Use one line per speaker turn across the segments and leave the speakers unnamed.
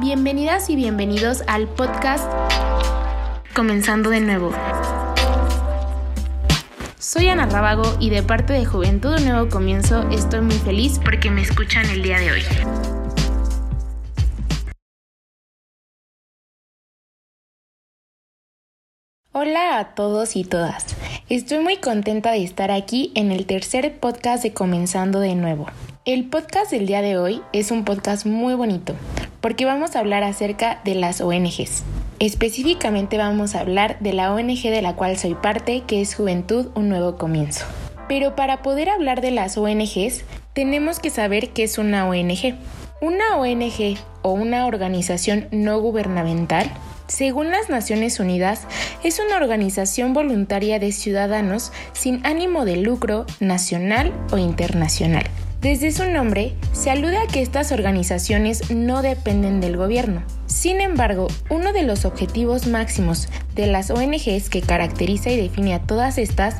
Bienvenidas y bienvenidos al podcast Comenzando de nuevo. Soy Ana Rábago y de parte de Juventud Un Nuevo Comienzo estoy muy feliz porque me escuchan el día de hoy. Hola a todos y todas. Estoy muy contenta de estar aquí en el tercer podcast de Comenzando de nuevo. El podcast del día de hoy es un podcast muy bonito porque vamos a hablar acerca de las ONGs. Específicamente vamos a hablar de la ONG de la cual soy parte, que es Juventud Un Nuevo Comienzo. Pero para poder hablar de las ONGs, tenemos que saber qué es una ONG. Una ONG o una organización no gubernamental según las Naciones Unidas, es una organización voluntaria de ciudadanos sin ánimo de lucro nacional o internacional. Desde su nombre, se alude a que estas organizaciones no dependen del gobierno. Sin embargo, uno de los objetivos máximos de las ONGs que caracteriza y define a todas estas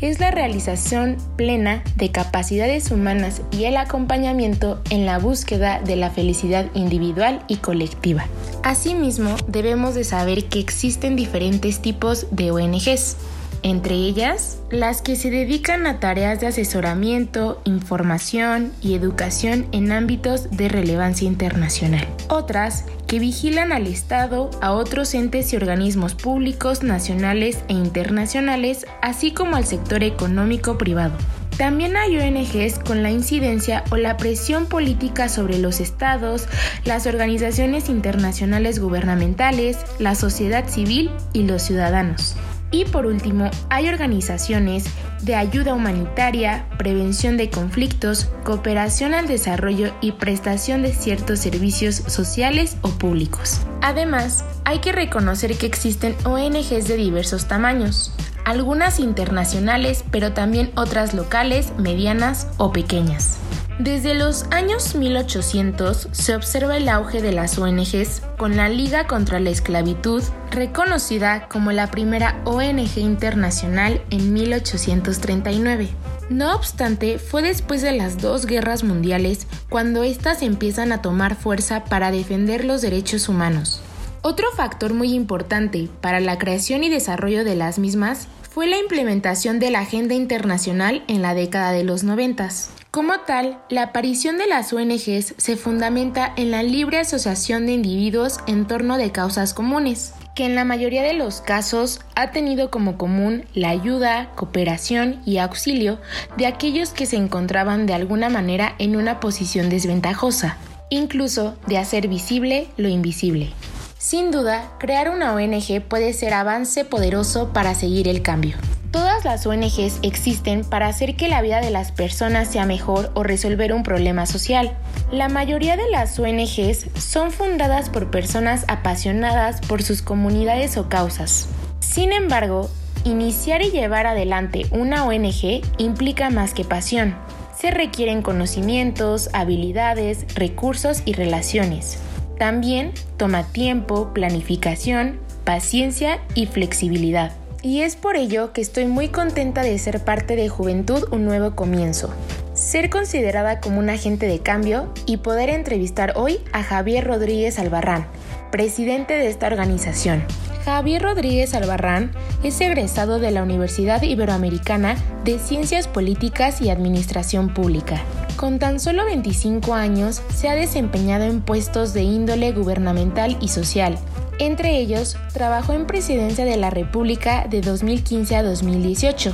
es la realización plena de capacidades humanas y el acompañamiento en la búsqueda de la felicidad individual y colectiva. Asimismo, debemos de saber que existen diferentes tipos de ONGs entre ellas las que se dedican a tareas de asesoramiento, información y educación en ámbitos de relevancia internacional. Otras que vigilan al Estado, a otros entes y organismos públicos, nacionales e internacionales, así como al sector económico privado. También hay ONGs con la incidencia o la presión política sobre los estados, las organizaciones internacionales gubernamentales, la sociedad civil y los ciudadanos. Y por último, hay organizaciones de ayuda humanitaria, prevención de conflictos, cooperación al desarrollo y prestación de ciertos servicios sociales o públicos. Además, hay que reconocer que existen ONGs de diversos tamaños, algunas internacionales, pero también otras locales, medianas o pequeñas. Desde los años 1800 se observa el auge de las ONGs con la Liga contra la Esclavitud, reconocida como la primera ONG internacional en 1839. No obstante, fue después de las dos guerras mundiales cuando éstas empiezan a tomar fuerza para defender los derechos humanos. Otro factor muy importante para la creación y desarrollo de las mismas fue la implementación de la Agenda Internacional en la década de los 90. Como tal, la aparición de las ONGs se fundamenta en la libre asociación de individuos en torno de causas comunes, que en la mayoría de los casos ha tenido como común la ayuda, cooperación y auxilio de aquellos que se encontraban de alguna manera en una posición desventajosa, incluso de hacer visible lo invisible. Sin duda, crear una ONG puede ser avance poderoso para seguir el cambio. Todas las ONGs existen para hacer que la vida de las personas sea mejor o resolver un problema social. La mayoría de las ONGs son fundadas por personas apasionadas por sus comunidades o causas. Sin embargo, iniciar y llevar adelante una ONG implica más que pasión. Se requieren conocimientos, habilidades, recursos y relaciones. También toma tiempo, planificación, paciencia y flexibilidad y es por ello que estoy muy contenta de ser parte de Juventud Un Nuevo Comienzo, ser considerada como un agente de cambio y poder entrevistar hoy a Javier Rodríguez Albarrán, presidente de esta organización. Javier Rodríguez Albarrán es egresado de la Universidad Iberoamericana de Ciencias Políticas y Administración Pública. Con tan solo 25 años se ha desempeñado en puestos de índole gubernamental y social, entre ellos, trabajó en Presidencia de la República de 2015 a 2018.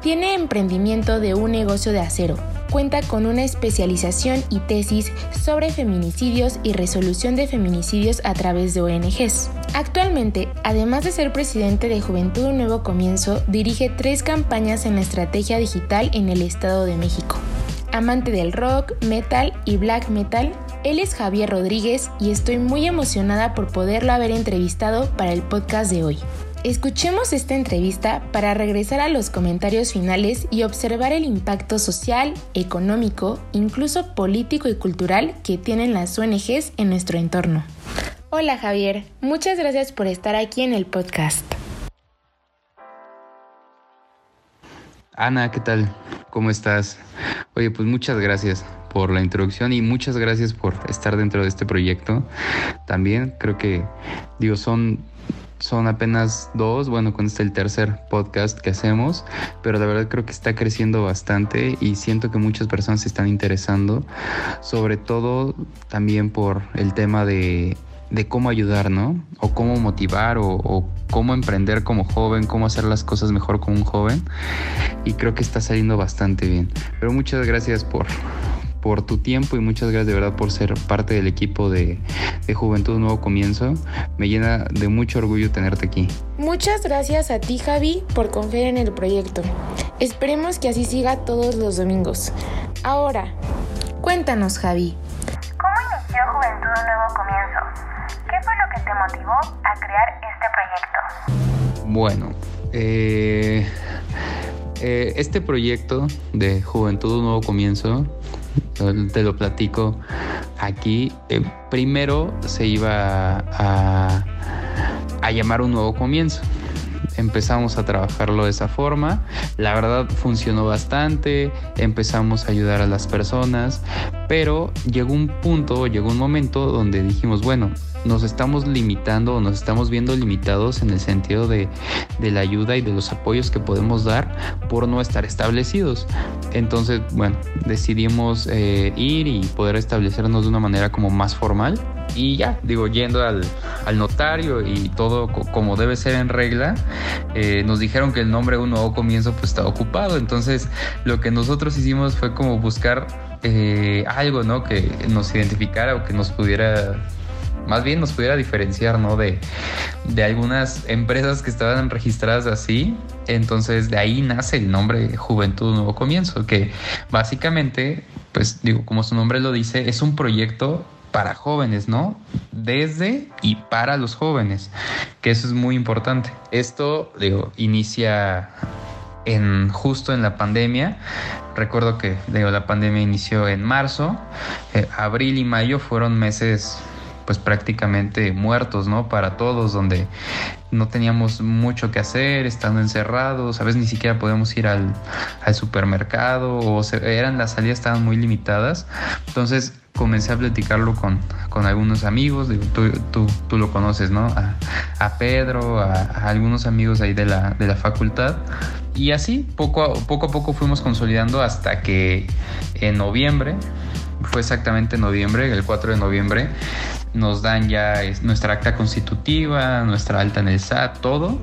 Tiene emprendimiento de un negocio de acero. Cuenta con una especialización y tesis sobre feminicidios y resolución de feminicidios a través de ONGs. Actualmente, además de ser presidente de Juventud Un Nuevo Comienzo, dirige tres campañas en la estrategia digital en el Estado de México. Amante del rock, metal y black metal, él es Javier Rodríguez y estoy muy emocionada por poderlo haber entrevistado para el podcast de hoy. Escuchemos esta entrevista para regresar a los comentarios finales y observar el impacto social, económico, incluso político y cultural que tienen las ONGs en nuestro entorno. Hola Javier, muchas gracias por estar aquí en el podcast.
Ana, ¿qué tal? ¿Cómo estás? Oye, pues muchas gracias por la introducción y muchas gracias por estar dentro de este proyecto. También creo que, digo, son son apenas dos, bueno, con este el tercer podcast que hacemos, pero la verdad creo que está creciendo bastante y siento que muchas personas se están interesando, sobre todo también por el tema de, de cómo ayudar, ¿no? O cómo motivar o, o, cómo emprender como joven, cómo hacer las cosas mejor como un joven. Y creo que está saliendo bastante bien. Pero muchas gracias por, por tu tiempo y muchas gracias de verdad por ser parte del equipo de, de Juventud Nuevo Comienzo. Me llena de mucho orgullo tenerte aquí.
Muchas gracias a ti Javi por confiar en el proyecto. Esperemos que así siga todos los domingos. Ahora, cuéntanos Javi.
¿Cómo inició Juventud Nuevo Comienzo? ¿Qué fue lo que te motivó a crear este proyecto?
Bueno, eh, eh, este proyecto de Juventud Nuevo Comienzo te lo platico aquí. Eh, primero se iba a, a llamar un nuevo comienzo empezamos a trabajarlo de esa forma. La verdad funcionó bastante, empezamos a ayudar a las personas, pero llegó un punto, llegó un momento donde dijimos, bueno, nos estamos limitando o nos estamos viendo limitados en el sentido de, de, la ayuda y de los apoyos que podemos dar por no estar establecidos. Entonces, bueno, decidimos eh, ir y poder establecernos de una manera como más formal. Y ya, digo, yendo al, al notario y todo como debe ser en regla, eh, nos dijeron que el nombre Un Nuevo Comienzo pues estaba ocupado. Entonces, lo que nosotros hicimos fue como buscar eh, algo, ¿no? Que nos identificara o que nos pudiera más bien nos pudiera diferenciar, ¿no? De, de algunas empresas que estaban registradas así. Entonces de ahí nace el nombre Juventud Nuevo Comienzo, que básicamente, pues digo, como su nombre lo dice, es un proyecto para jóvenes, ¿no? Desde y para los jóvenes, que eso es muy importante. Esto, digo, inicia en justo en la pandemia. Recuerdo que digo, la pandemia inició en marzo, eh, abril y mayo fueron meses pues prácticamente muertos, ¿no? Para todos, donde no teníamos mucho que hacer, estando encerrados, a veces ni siquiera podíamos ir al, al supermercado o se, eran las salidas estaban muy limitadas. Entonces comencé a platicarlo con, con algunos amigos, tú, tú, tú, lo conoces, ¿no? A, Pedro, a, a, algunos amigos ahí de la, de la facultad. Y así, poco a, poco a poco fuimos consolidando hasta que en noviembre, fue exactamente en noviembre, el 4 de noviembre, nos dan ya nuestra acta constitutiva, nuestra alta en el SAT, todo.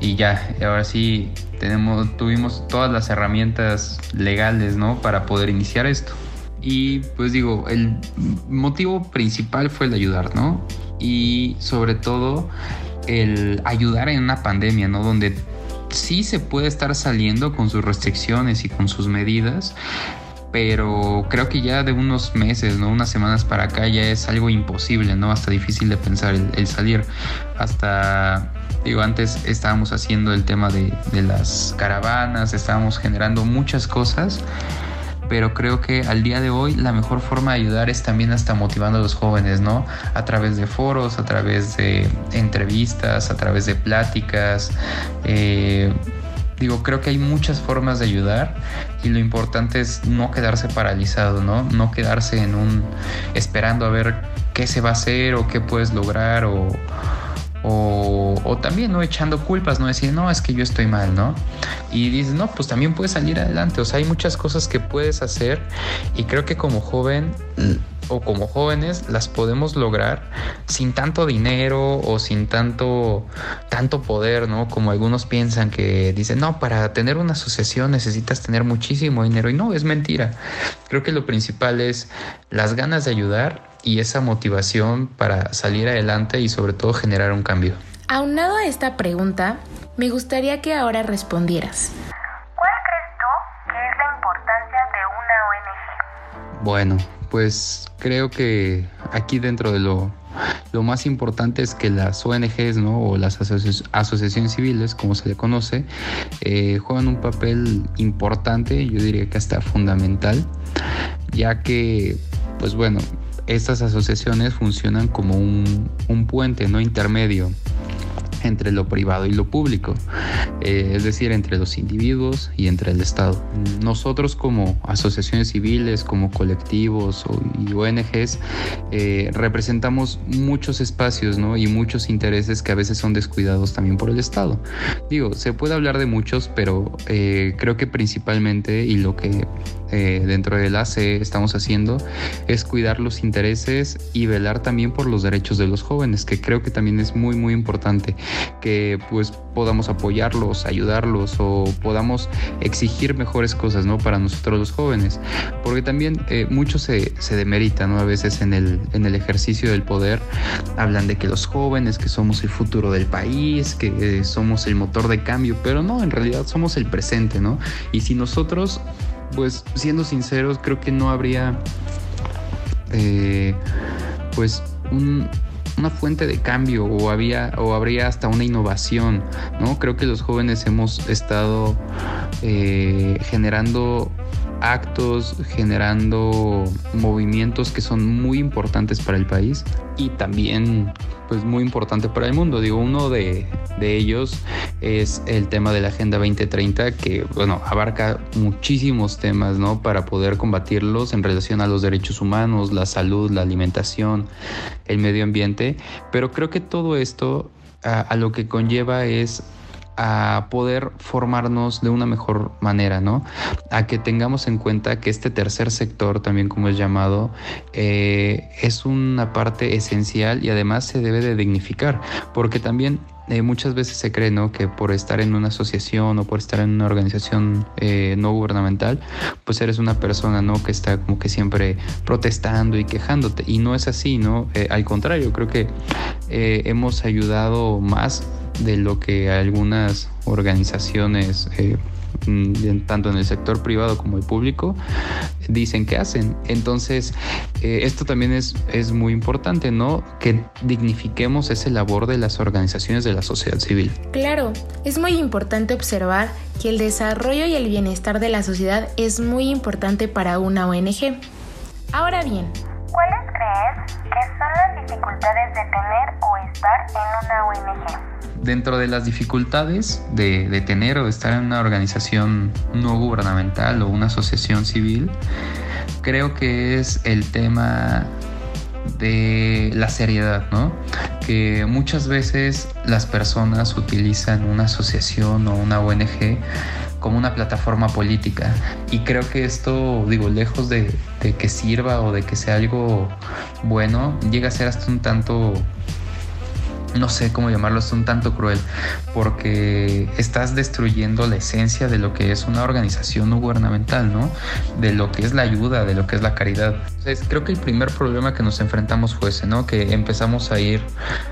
Y ya, ahora sí tenemos, tuvimos todas las herramientas legales, ¿no? Para poder iniciar esto. Y pues digo, el motivo principal fue el ayudar, ¿no? Y sobre todo el ayudar en una pandemia, ¿no? Donde sí se puede estar saliendo con sus restricciones y con sus medidas, pero creo que ya de unos meses, ¿no? Unas semanas para acá ya es algo imposible, ¿no? Hasta difícil de pensar el, salir. Hasta, digo, antes estábamos haciendo el tema de, de las caravanas, estábamos generando muchas cosas pero creo que al día de hoy la mejor forma de ayudar es también hasta motivando a los jóvenes, ¿no? A través de foros, a través de entrevistas, a través de pláticas. Eh, digo, creo que hay muchas formas de ayudar y lo importante es no quedarse paralizado, ¿no? No quedarse en un esperando a ver qué se va a hacer o qué puedes lograr o, o, o, también no echando culpas, no decir, no, es que yo estoy mal, ¿no? Y dices, no, pues también puedes salir adelante, o sea, hay muchas cosas que puedes hacer y creo que como joven o como jóvenes las podemos lograr sin tanto dinero o sin tanto tanto poder, ¿no? Como algunos piensan que dicen, "No, para tener una asociación necesitas tener muchísimo dinero." Y no, es mentira. Creo que lo principal es las ganas de ayudar y esa motivación para salir adelante y sobre todo generar un cambio.
Aunado a esta pregunta, me gustaría que ahora respondieras.
¿Cuál crees tú que es la importancia de una ONG?
Bueno, pues creo que aquí dentro de lo, lo más importante es que las ONGs ¿no? o las asoci asociaciones civiles, como se le conoce, eh, juegan un papel importante, yo diría que hasta fundamental, ya que, pues bueno, estas asociaciones funcionan como un, un puente no intermedio entre lo privado y lo público, eh, es decir, entre los individuos y entre el Estado. Nosotros como asociaciones civiles, como colectivos y ONGs, eh, representamos muchos espacios ¿no? y muchos intereses que a veces son descuidados también por el Estado. Digo, se puede hablar de muchos, pero eh, creo que principalmente y lo que dentro del ACE estamos haciendo es cuidar los intereses y velar también por los derechos de los jóvenes, que creo que también es muy muy importante que pues podamos apoyarlos, ayudarlos o podamos exigir mejores cosas, ¿no? Para nosotros los jóvenes, porque también eh, mucho se, se demerita, ¿no? A veces en el, en el ejercicio del poder hablan de que los jóvenes, que somos el futuro del país, que eh, somos el motor de cambio, pero no, en realidad somos el presente, ¿no? Y si nosotros, pues siendo sinceros, creo que no habría, eh, pues, un, una fuente de cambio o había o habría hasta una innovación, ¿no? Creo que los jóvenes hemos estado eh, generando actos, generando movimientos que son muy importantes para el país y también pues muy importante para el mundo. Digo, uno de, de, ellos es el tema de la Agenda 2030 que, bueno, abarca muchísimos temas, ¿no? Para poder combatirlos en relación a los derechos humanos, la salud, la alimentación, el medio ambiente. Pero creo que todo esto a, a lo que conlleva es a poder formarnos de una mejor manera, ¿no? A que tengamos en cuenta que este tercer sector, también como es llamado, eh, es una parte esencial y además se debe de dignificar, porque también eh, muchas veces se cree ¿no? que por estar en una asociación o por estar en una organización eh, no gubernamental, pues eres una persona ¿no? que está como que siempre protestando y quejándote. Y no es así, ¿no? al contrario, creo que hemos ayudado más de lo que algunas organizaciones, eh, tanto en el sector privado como el público, dicen que hacen. Entonces, eh, esto también es, es muy importante, ¿no? Que dignifiquemos ese labor de las organizaciones de la sociedad civil.
Claro, es muy importante observar que el desarrollo y el bienestar de la sociedad es muy importante para una ONG. Ahora bien,
¿cuáles crees que son las dificultades de tener o estar en una ONG?
dentro de las dificultades de, tener o de estar en una organización no gubernamental o una asociación civil, creo que es el tema de la seriedad, ¿no? Que muchas veces las personas utilizan una asociación o una ONG como una plataforma política. Y creo que esto, digo, lejos de, de que sirva o de que sea algo bueno, llega a ser hasta un tanto no sé cómo llamarlo, es un tanto cruel, porque estás destruyendo la esencia de lo que es una organización no gubernamental, ¿no? De lo que es la ayuda, de lo que es la caridad. Entonces, creo que el primer problema que nos enfrentamos fue ese, ¿no? Que empezamos a ir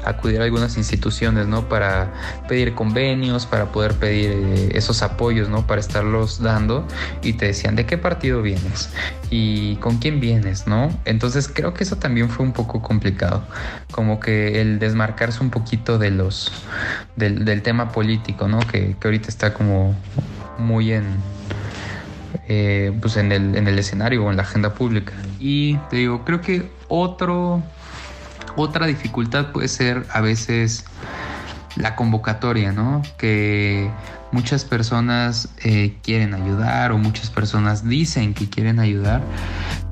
a acudir a algunas instituciones, ¿no? Para pedir convenios, para poder pedir eh, esos apoyos, ¿no? Para estarlos dando y te decían, ¿de qué partido vienes? ¿Y con quién vienes, ¿no? Entonces, creo que eso también fue un poco complicado, como que el desmarcarse un poquito de los del, tema político, ¿no? Que, ahorita está como muy en eh, pues en el, en el escenario o en la agenda pública. Y te digo, creo que otro otra dificultad puede ser a veces la convocatoria, ¿no? Que muchas personas eh, quieren ayudar o muchas personas dicen que quieren ayudar,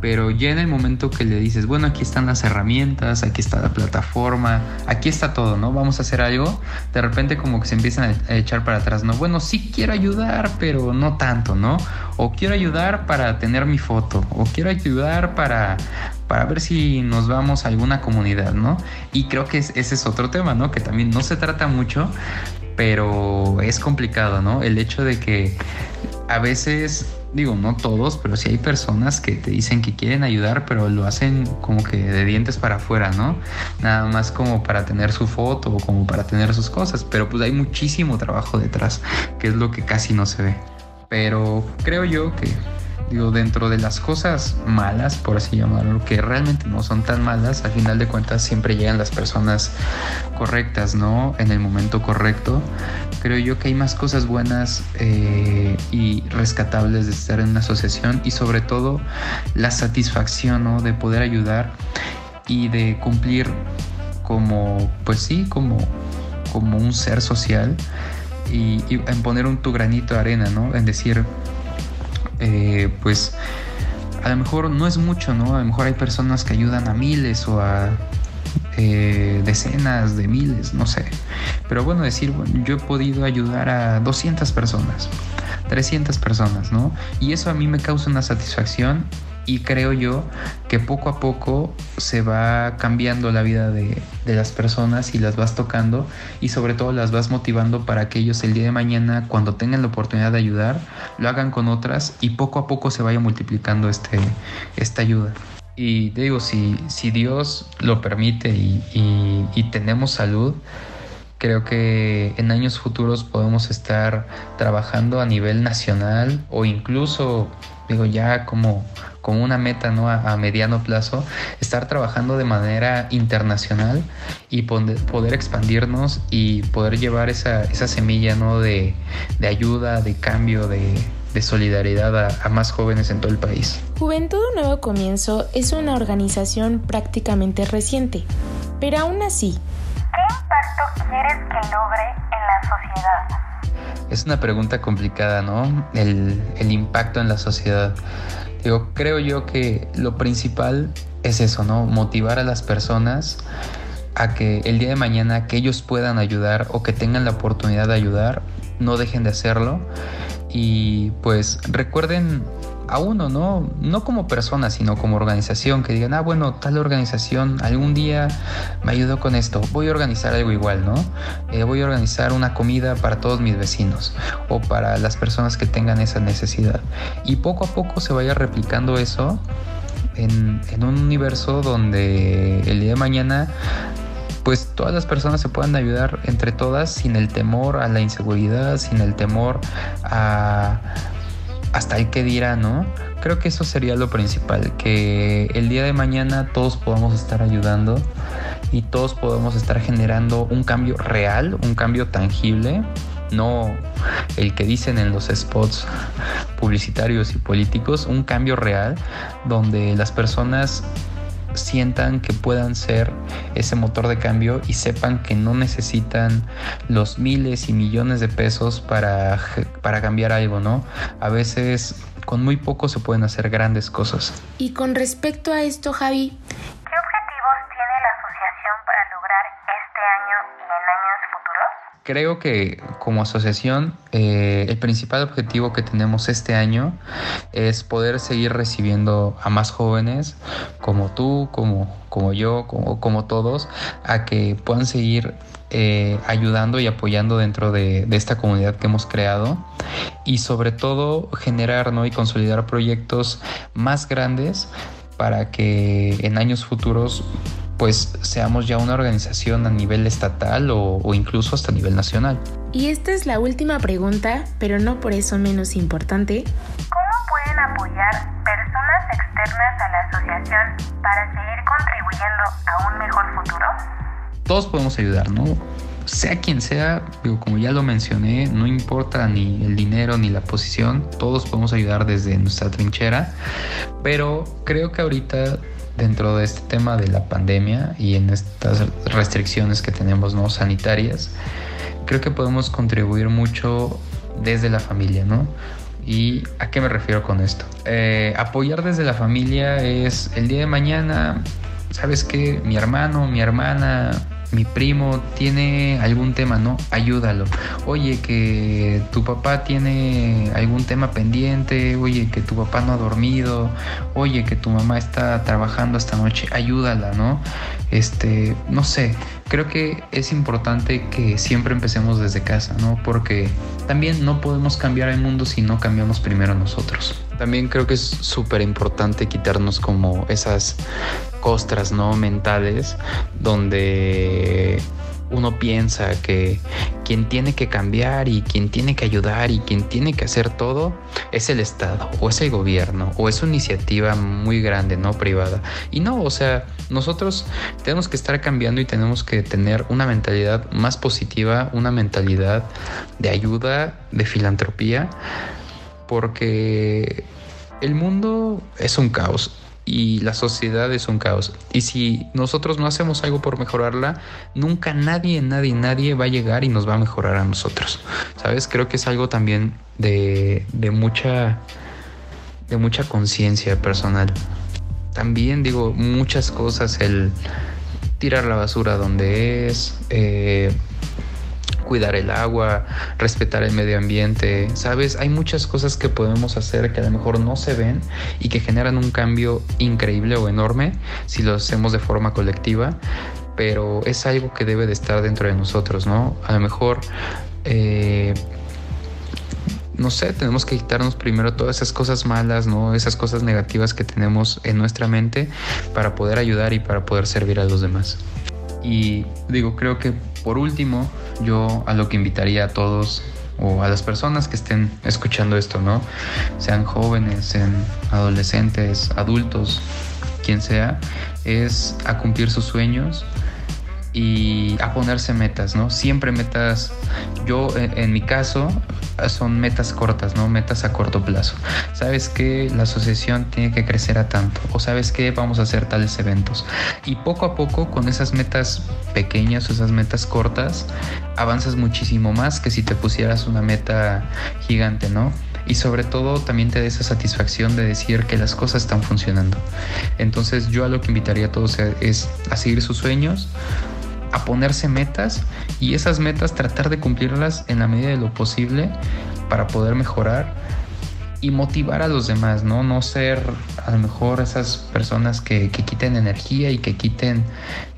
pero ya en el momento que le dices, bueno, aquí están las herramientas, aquí está la plataforma, aquí está todo, ¿no? Vamos a hacer algo, de repente como que se empiezan a echar para atrás, ¿no? Bueno, sí quiero ayudar, pero no tanto, ¿no? O quiero ayudar para tener mi foto, o quiero ayudar para, para ver si nos vamos a alguna comunidad, ¿no? Y creo que ese es otro tema, ¿no? Que también no se trata mucho, pero es complicado, ¿no? El hecho de que a veces digo, no todos, pero sí hay personas que te dicen que quieren ayudar, pero lo hacen como que de dientes para afuera, ¿no? Nada más como para tener su foto o como para tener sus cosas, pero pues hay muchísimo trabajo detrás, que es lo que casi no se ve. Pero creo yo que digo, dentro de las cosas malas, por así llamarlo, que realmente no son tan malas, al final de cuentas siempre llegan las personas correctas, ¿no? En el momento correcto. Creo yo que hay más cosas buenas eh, y rescatables de estar en una asociación y sobre todo la satisfacción, ¿no? De poder ayudar y de cumplir como, pues sí, como como un ser social y, en poner un tu granito de arena, ¿no? En decir, eh, pues a lo mejor no es mucho, ¿no? A lo mejor hay personas que ayudan a miles o a eh, decenas de miles, no sé. Pero bueno, decir, bueno, yo he podido ayudar a 200 personas, 300 personas, ¿no? Y eso a mí me causa una satisfacción y creo yo que poco a poco se va cambiando la vida de, las personas y las vas tocando y sobre todo las vas motivando para que ellos el día de mañana cuando tengan la oportunidad de ayudar lo hagan con otras y poco a poco se vaya multiplicando este, esta ayuda. Y te digo, si, si Dios lo permite y tenemos salud, creo que en años futuros podemos estar trabajando a nivel nacional o incluso digo ya como, como una meta ¿no? a, mediano plazo, estar trabajando de manera internacional y poder, expandirnos y poder llevar esa, esa semilla ¿no? de, ayuda, de cambio, de, solidaridad a, a, más jóvenes en todo el país.
Juventud Nuevo Comienzo es una organización prácticamente reciente, pero aún así,
¿qué impacto quieres que logre en la sociedad?
Es una pregunta complicada, ¿no? El, impacto en la sociedad. Creo yo que lo principal es eso, ¿no? Motivar a las personas a que el día de mañana que ellos puedan ayudar o que tengan la oportunidad de ayudar, no dejen de hacerlo. Y pues recuerden a uno, ¿no? No como persona, sino como organización, que digan, ah, bueno, tal organización algún día me ayudó con esto, voy a organizar algo igual, ¿no? Eh, voy a organizar una comida para todos mis vecinos o para las personas que tengan esa necesidad. Y poco a poco se vaya replicando eso en, en un universo donde el día de mañana pues todas las personas se puedan ayudar entre todas sin el temor a la inseguridad, sin el temor a hasta el que dirá, ¿no? Creo que eso sería lo principal, que el día de mañana todos podamos estar ayudando y todos podamos estar generando un cambio real, un cambio tangible, no el que dicen en los spots publicitarios y políticos, un cambio real donde las personas sientan que puedan ser ese motor de cambio y sepan que no necesitan los miles y millones de pesos para, para cambiar algo, ¿no? A veces con muy poco se pueden hacer grandes cosas.
Y con respecto a esto, Javi,
creo que como asociación eh, el principal objetivo que tenemos este año es poder seguir recibiendo a más jóvenes como tú, como, como yo, como, como todos, a que puedan seguir eh, ayudando y apoyando dentro de, de, esta comunidad que hemos creado y sobre todo generar ¿no? y consolidar proyectos más grandes para que en años futuros pues seamos ya una organización a nivel estatal o, incluso hasta a nivel nacional.
Y esta es la última pregunta, pero no por eso menos importante.
¿Cómo pueden apoyar personas externas a la asociación para seguir contribuyendo a un mejor futuro?
Todos podemos ayudar, ¿no? sea quien sea, como ya lo mencioné, no importa ni el dinero ni la posición, todos podemos ayudar desde nuestra trinchera, pero creo que ahorita dentro de este tema de la pandemia y en estas restricciones que tenemos no sanitarias, creo que podemos contribuir mucho desde la familia, ¿no? ¿Y a qué me refiero con esto? Eh, apoyar desde la familia es el día de mañana, ¿sabes qué? Mi hermano, mi hermana, mi primo tiene algún tema, ¿no? Ayúdalo. Oye, que tu papá tiene algún tema pendiente, oye, que tu papá no ha dormido, oye, que tu mamá está trabajando esta noche, ayúdala, ¿no? Este, no sé, creo que es importante que siempre empecemos desde casa, ¿no? Porque también no podemos cambiar el mundo si no cambiamos primero nosotros. También creo que es súper importante quitarnos como esas costras, ¿no? Mentales donde uno piensa que quien tiene que cambiar y quien tiene que ayudar y quien tiene que hacer todo es el Estado o es el gobierno o es una iniciativa muy grande, no privada. Y no, o sea, nosotros tenemos que estar cambiando y tenemos que tener una mentalidad más positiva, una mentalidad de ayuda, de filantropía, porque el mundo es un caos y la sociedad es un caos. Y si nosotros no hacemos algo por mejorarla, nunca nadie, nadie, nadie va a llegar y nos va a mejorar a nosotros. ¿Sabes? Creo que es algo también de, de mucha de mucha conciencia personal. También digo muchas cosas, el tirar la basura donde es, eh, cuidar el agua, respetar el medio ambiente, ¿sabes? Hay muchas cosas que podemos hacer que a lo mejor no se ven y que generan un cambio increíble o enorme si lo hacemos de forma colectiva, pero es algo que debe de estar dentro de nosotros, ¿no? A lo mejor... Eh, no sé, tenemos que quitarnos primero todas esas cosas malas, ¿no? Esas cosas negativas que tenemos en nuestra mente para poder ayudar y para poder servir a los demás. Y digo, creo que por último, yo a lo que invitaría a todos o a las personas que estén escuchando esto, ¿no? Sean jóvenes, sean adolescentes, adultos, quien sea, es a cumplir sus sueños y a ponerse metas, ¿no? Siempre metas, yo en, mi caso son metas cortas, ¿no? Metas a corto plazo. Sabes que la asociación tiene que crecer a tanto o sabes que vamos a hacer tales eventos y poco a poco con esas metas pequeñas esas metas cortas avanzas muchísimo más que si te pusieras una meta gigante, ¿no? y sobre todo también te da esa satisfacción de decir que las cosas están funcionando. Entonces yo a lo que invitaría a todos es a seguir sus sueños, a ponerse metas y esas metas tratar de cumplirlas en la medida de lo posible para poder mejorar y motivar a los demás, ¿no? No ser a lo mejor esas personas que, quiten energía y que quiten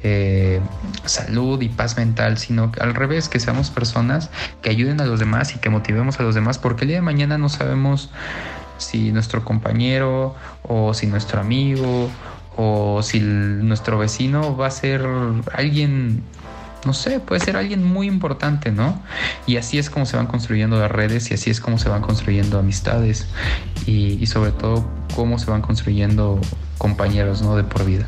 eh, salud y paz mental, sino al revés, que seamos personas que ayuden a los demás y que motivemos a los demás, porque el día de mañana no sabemos si nuestro compañero o si nuestro amigo o si nuestro vecino va a ser alguien, no sé, puede ser alguien muy importante, ¿no? Y así es como se van construyendo las redes y así es como se van construyendo amistades y, y sobre todo cómo se van construyendo compañeros, ¿no? De por vida.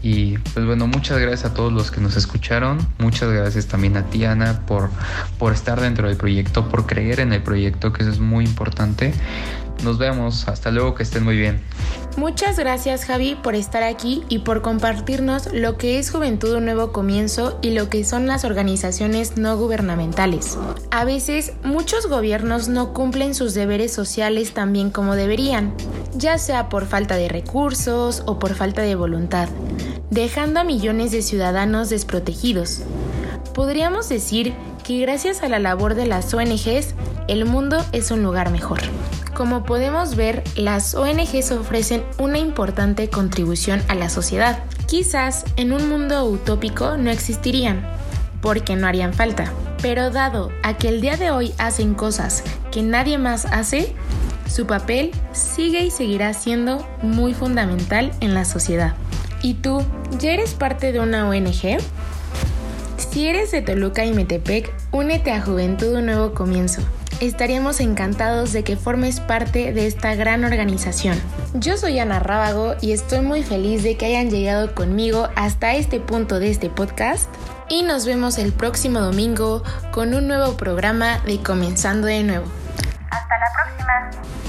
Y pues bueno, muchas gracias a todos los que nos escucharon. Muchas gracias también a ti, Ana, por, por estar dentro del proyecto, por creer en el proyecto, que eso es muy importante. Nos vemos. Hasta luego, que estén muy bien.
Muchas gracias Javi por estar aquí y por compartirnos lo que es Juventud Un Nuevo Comienzo y lo que son las organizaciones no gubernamentales. A veces muchos gobiernos no cumplen sus deberes sociales tan bien como deberían, ya sea por falta de recursos o por falta de voluntad, dejando a millones de ciudadanos desprotegidos. Podríamos decir que gracias a la labor de las ONGs, el mundo es un lugar mejor. Como podemos ver, las ONGs ofrecen una importante contribución a la sociedad. Quizás en un mundo utópico no existirían, porque no harían falta. Pero dado a que el día de hoy hacen cosas que nadie más hace, su papel sigue y seguirá siendo muy fundamental en la sociedad. ¿Y tú, ya eres parte de una ONG? Si eres de Toluca y Metepec, únete a Juventud Un Nuevo Comienzo estaríamos encantados de que formes parte de esta gran organización. Yo soy Ana Rábago y estoy muy feliz de que hayan llegado conmigo hasta este punto de este podcast y nos vemos el próximo domingo con un nuevo programa de Comenzando de nuevo.
Hasta la próxima.